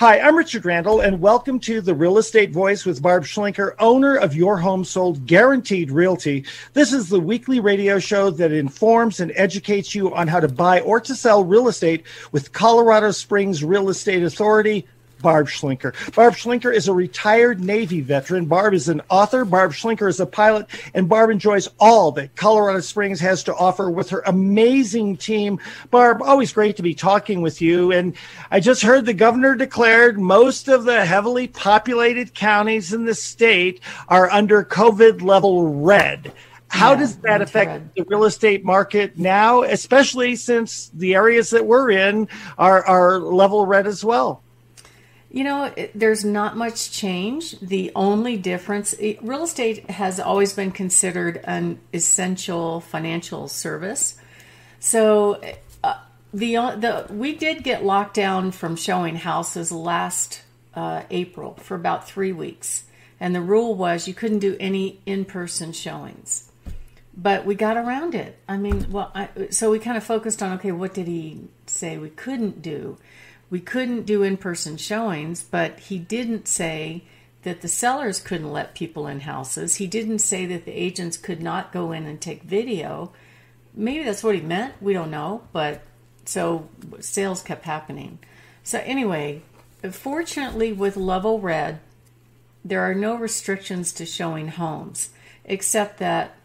Hi, I'm Richard Randall, and welcome to the Real Estate Voice with Barb Schlinker, owner of Your Home Sold Guaranteed Realty. This is the weekly radio show that informs and educates you on how to buy or to sell real estate with Colorado Springs Real Estate Authority, Barb Schlinker. Barb Schlinker is a retired Navy veteran. Barb is an author. Barb Schlinker is a pilot. And Barb enjoys all that Colorado Springs has to offer with her amazing team. Barb, always great to be talking with you. And I just heard the governor declared most of the heavily populated counties in the state are under COVID level red. How yeah, does that affect the real estate market now, especially since the areas that we're in are, are level red as well? You know, it, there's not much change. The only difference, it, real estate has always been considered an essential financial service. So, uh, the the we did get locked down from showing houses last uh, April for about three weeks, and the rule was you couldn't do any in-person showings. But we got around it. I mean, well, I, so we kind of focused on okay, what did he say we couldn't do? We couldn't do in person showings, but he didn't say that the sellers couldn't let people in houses. He didn't say that the agents could not go in and take video. Maybe that's what he meant. We don't know. But so sales kept happening. So, anyway, fortunately, with Level Red, there are no restrictions to showing homes, except that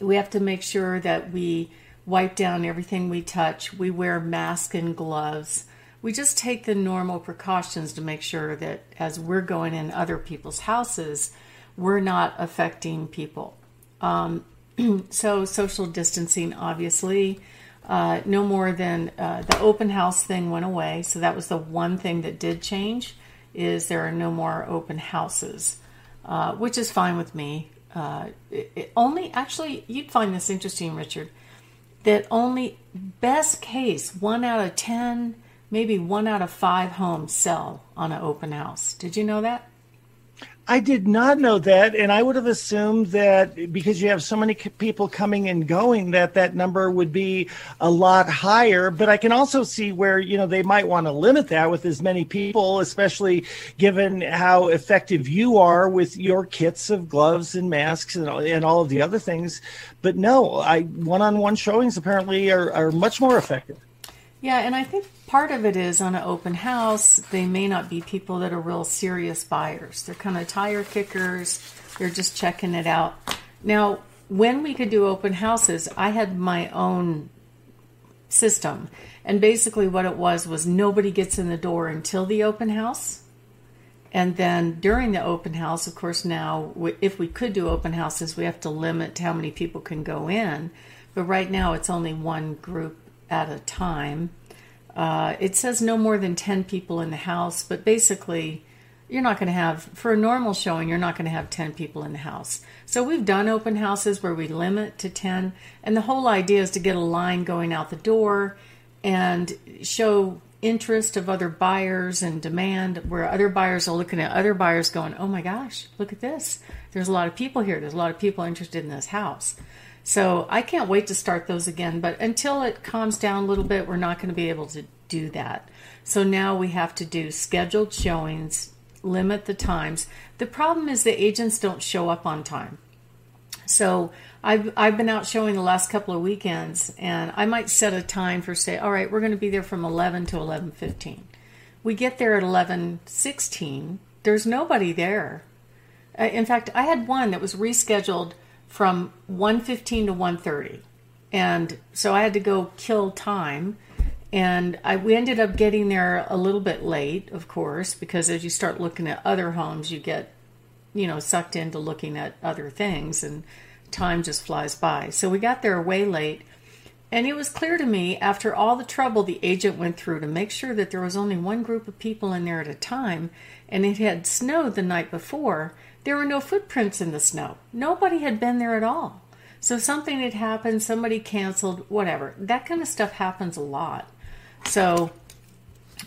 we have to make sure that we wipe down everything we touch. We wear masks and gloves we just take the normal precautions to make sure that as we're going in other people's houses, we're not affecting people. Um, so, social distancing, obviously, uh, no more than uh, the open house thing went away. So, that was the one thing that did change is there are no more open houses, uh, which is fine with me. Uh, it, it only, actually, you'd find this interesting, Richard, that only best case, one out of 10 maybe one out of five homes sell on an open house. Did you know that? I did not know that, and I would have assumed that because you have so many people coming and going, that that number would be a lot higher. But I can also see where you know they might want to limit that with as many people, especially given how effective you are with your kits of gloves and masks and, and all of the other things. But no, I one-on-one showings apparently are, are much more effective. Yeah, and I think part of it is on an open house, they may not be people that are real serious buyers. They're kind of tire kickers, they're just checking it out. Now, when we could do open houses, I had my own system. And basically, what it was was nobody gets in the door until the open house. And then during the open house, of course, now if we could do open houses, we have to limit how many people can go in. But right now, it's only one group at a time. Uh, it says no more than 10 people in the house, but basically, you're not going to have, for a normal showing, you're not going to have 10 people in the house. So we've done open houses where we limit to 10, and the whole idea is to get a line going out the door and show interest of other buyers and demand where other buyers are looking at other buyers going, oh my gosh, look at this. There's a lot of people here. There's a lot of people interested in this house. So I can't wait to start those again. But until it calms down a little bit, we're not going to be able to do that. So now we have to do scheduled showings, limit the times. The problem is the agents don't show up on time. So I've I've been out showing the last couple of weekends, and I might set a time for say, all right, we're going to be there from 11 to 11:15. We get there at 11:16. There's nobody there. Uh, in fact, I had one that was rescheduled from 1.15 to 1.30 and so i had to go kill time. And I, we ended up getting there a little bit late of course because as you start looking at other homes you get you know sucked into looking at other things and time just flies by. So we got there way late. And it was clear to me after all the trouble the agent went through to make sure that there was only one group of people in there at a time and it had snowed the night before there were no footprints in the snow. Nobody had been there at all. So something had happened, somebody canceled, whatever. That kind of stuff happens a lot. So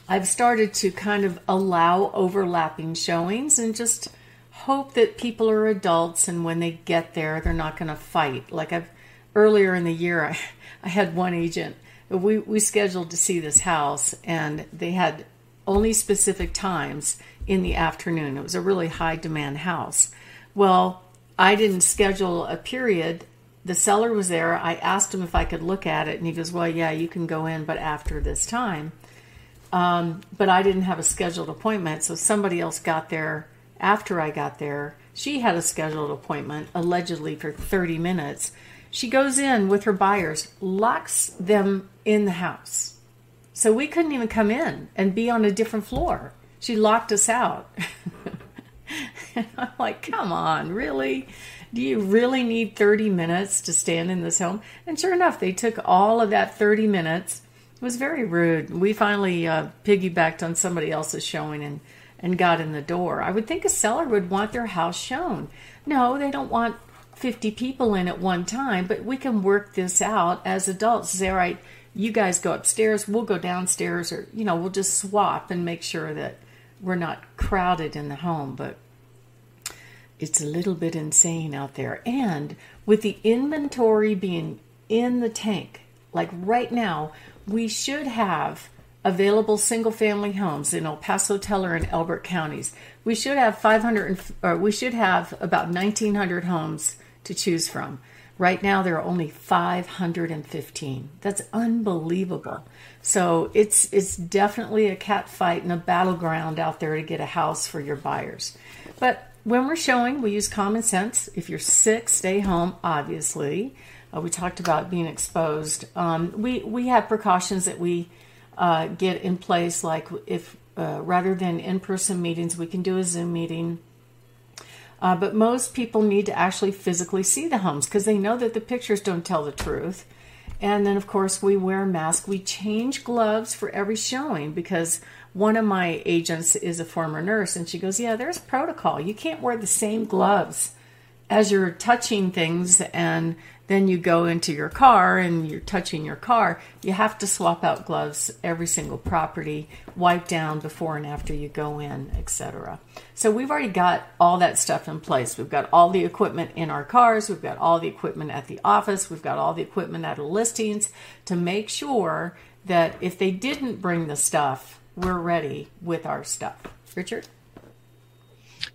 I've started to kind of allow overlapping showings and just hope that people are adults and when they get there they're not going to fight. Like I've earlier in the year I, I had one agent we we scheduled to see this house and they had only specific times in the afternoon. It was a really high demand house. Well, I didn't schedule a period. The seller was there. I asked him if I could look at it, and he goes, Well, yeah, you can go in, but after this time. Um, but I didn't have a scheduled appointment, so somebody else got there after I got there. She had a scheduled appointment, allegedly for 30 minutes. She goes in with her buyers, locks them in the house. So we couldn't even come in and be on a different floor. She locked us out. and I'm like, come on, really? Do you really need 30 minutes to stand in this home? And sure enough, they took all of that 30 minutes. It was very rude. We finally uh, piggybacked on somebody else's showing and, and got in the door. I would think a seller would want their house shown. No, they don't want 50 people in at one time, but we can work this out as adults. Say, all right, you guys go upstairs, we'll go downstairs, or, you know, we'll just swap and make sure that we're not crowded in the home. But it's a little bit insane out there. And with the inventory being in the tank, like right now, we should have available single family homes in El Paso, Teller, and Elbert counties. We should have 500 or we should have about 1900 homes to choose from. Right now there are only 515. That's unbelievable. So it's it's definitely a cat fight and a battleground out there to get a house for your buyers. But when we're showing, we use common sense. If you're sick, stay home, obviously. Uh, we talked about being exposed. Um, we, we have precautions that we uh, get in place, like if uh, rather than in person meetings, we can do a Zoom meeting. Uh, but most people need to actually physically see the homes because they know that the pictures don't tell the truth. And then, of course, we wear a mask. We change gloves for every showing because one of my agents is a former nurse and she goes, Yeah, there's protocol. You can't wear the same gloves as you're touching things and then you go into your car and you're touching your car. You have to swap out gloves every single property, wipe down before and after you go in, etc. So we've already got all that stuff in place. We've got all the equipment in our cars, we've got all the equipment at the office, we've got all the equipment at the listings to make sure that if they didn't bring the stuff, we're ready with our stuff. Richard?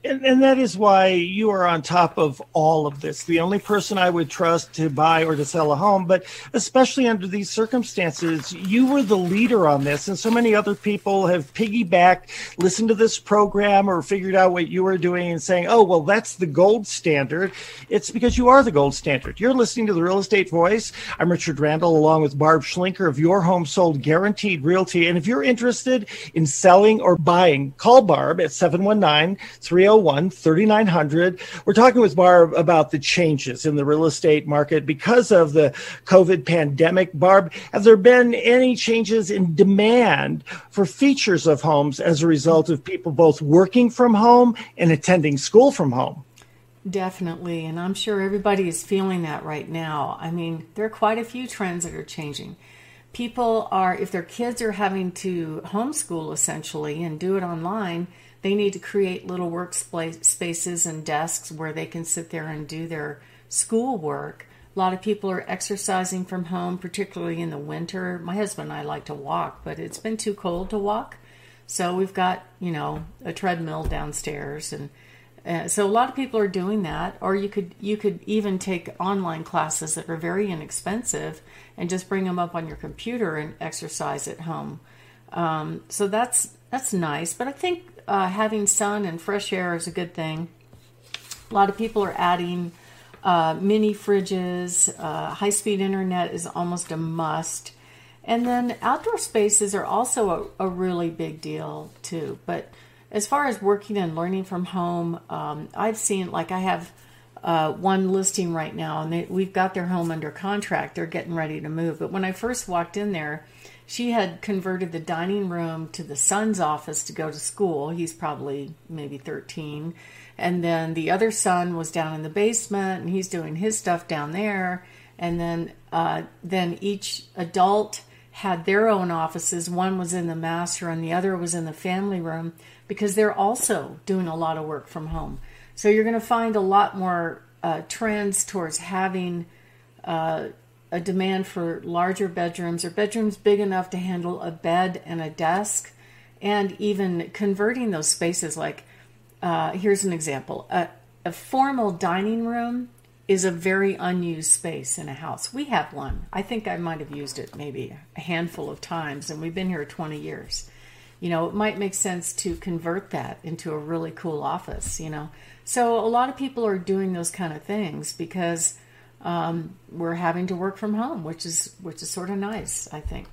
And, and, that is why you are on top of all of this. The only person I would trust to buy or to sell a home, but especially under these circumstances, you were the leader on this. And so many other people have piggybacked, listened to this program, or figured out what you were doing and saying, oh, well, that's the gold standard. It's because you are the gold standard. You're listening to the Real Estate Voice. I'm Richard Randall, along with Barb Schlinker of Your Home Sold Guaranteed Realty. And if you're interested in selling or buying, call Barb at 719 301 3900. We're talking with Barb about the changes in the real estate market because of the COVID pandemic. Barb, have there been any changes in demand for features of homes as a result of people both working from home and attending school from home? Definitely. And I'm sure everybody is feeling that right now. I mean, there are quite a few trends that are changing. People are, if their kids are having to homeschool essentially and do it online, they need to create little work spaces and desks where they can sit there and do their schoolwork. A lot of people are exercising from home, particularly in the winter. My husband and I like to walk, but it's been too cold to walk. So we've got, you know, a treadmill downstairs and uh, so a lot of people are doing that or you could you could even take online classes that are very inexpensive and just bring them up on your computer and exercise at home. Um, so that's that's nice, but I think uh, having sun and fresh air is a good thing. A lot of people are adding uh, mini fridges. Uh, high speed internet is almost a must. And then outdoor spaces are also a, a, really big deal too. But as far as working and learning from home, um, I've seen like I have uh, one listing right now, and they, we've got their home under contract. They're getting ready to move. But when I first walked in there, she had converted the dining room to the son's office to go to school. He's probably maybe 13. And then the other son was down in the basement and he's doing his stuff down there. And then uh, then each adult had their own offices. One was in the master and the other was in the family room because they're also doing a lot of work from home. So you're going to find a lot more uh, trends towards having uh, a demand for larger bedrooms or bedrooms big enough to handle a bed and a desk and even converting those spaces. Like, uh, here's an example a, a formal dining room is a very unused space in a house. We have one. I think I might have used it maybe a handful of times, and we've been here 20 years. You know, it might make sense to convert that into a really cool office, you know. So a lot of people are doing those kind of things because um, we're having to work from home, which is which is sort of nice, I think.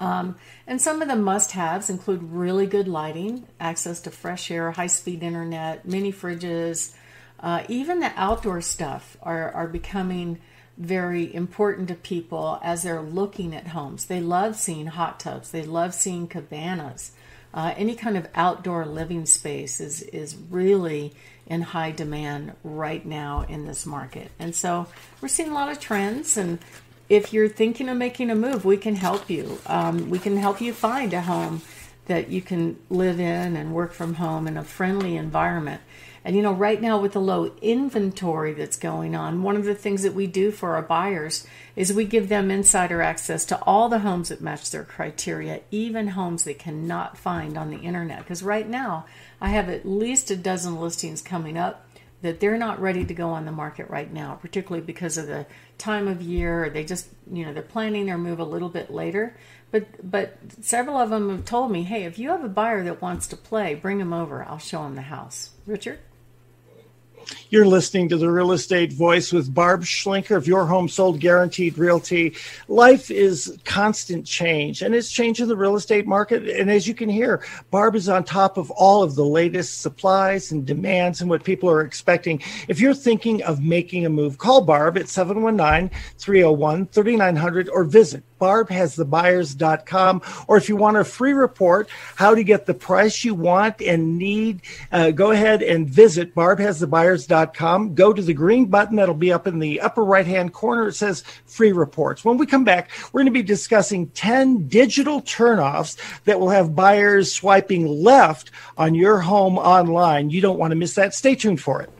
Um, and some of the must-haves include really good lighting, access to fresh air, high-speed internet, mini fridges, uh, even the outdoor stuff are, are becoming very important to people as they're looking at homes. They love seeing hot tubs, they love seeing cabanas. Uh, any kind of outdoor living space is, is really in high demand right now in this market. And so we're seeing a lot of trends. And if you're thinking of making a move, we can help you. Um, we can help you find a home that you can live in and work from home in a friendly environment. And you know, right now with the low inventory that's going on, one of the things that we do for our buyers is we give them insider access to all the homes that match their criteria, even homes they cannot find on the internet. Because right now, I have at least a dozen listings coming up that they're not ready to go on the market right now, particularly because of the time of year. They just, you know, they're planning their move a little bit later. But but several of them have told me, hey, if you have a buyer that wants to play, bring them over. I'll show them the house. Richard. You're listening to the Real Estate Voice with Barb Schlinker of Your Home Sold Guaranteed Realty. Life is constant change and it's changing the real estate market. And as you can hear, Barb is on top of all of the latest supplies and demands and what people are expecting. If you're thinking of making a move, call Barb at 719 301 3900 or visit barbhasthebuyers.com. Or if you want a free report, how to get the price you want and need, uh, go ahead and visit barbhasthebuyers.com. Go to the green button that'll be up in the upper right hand corner. It says free reports. When we come back, we're going to be discussing 10 digital turnoffs that will have buyers swiping left on your home online. You don't want to miss that. Stay tuned for it.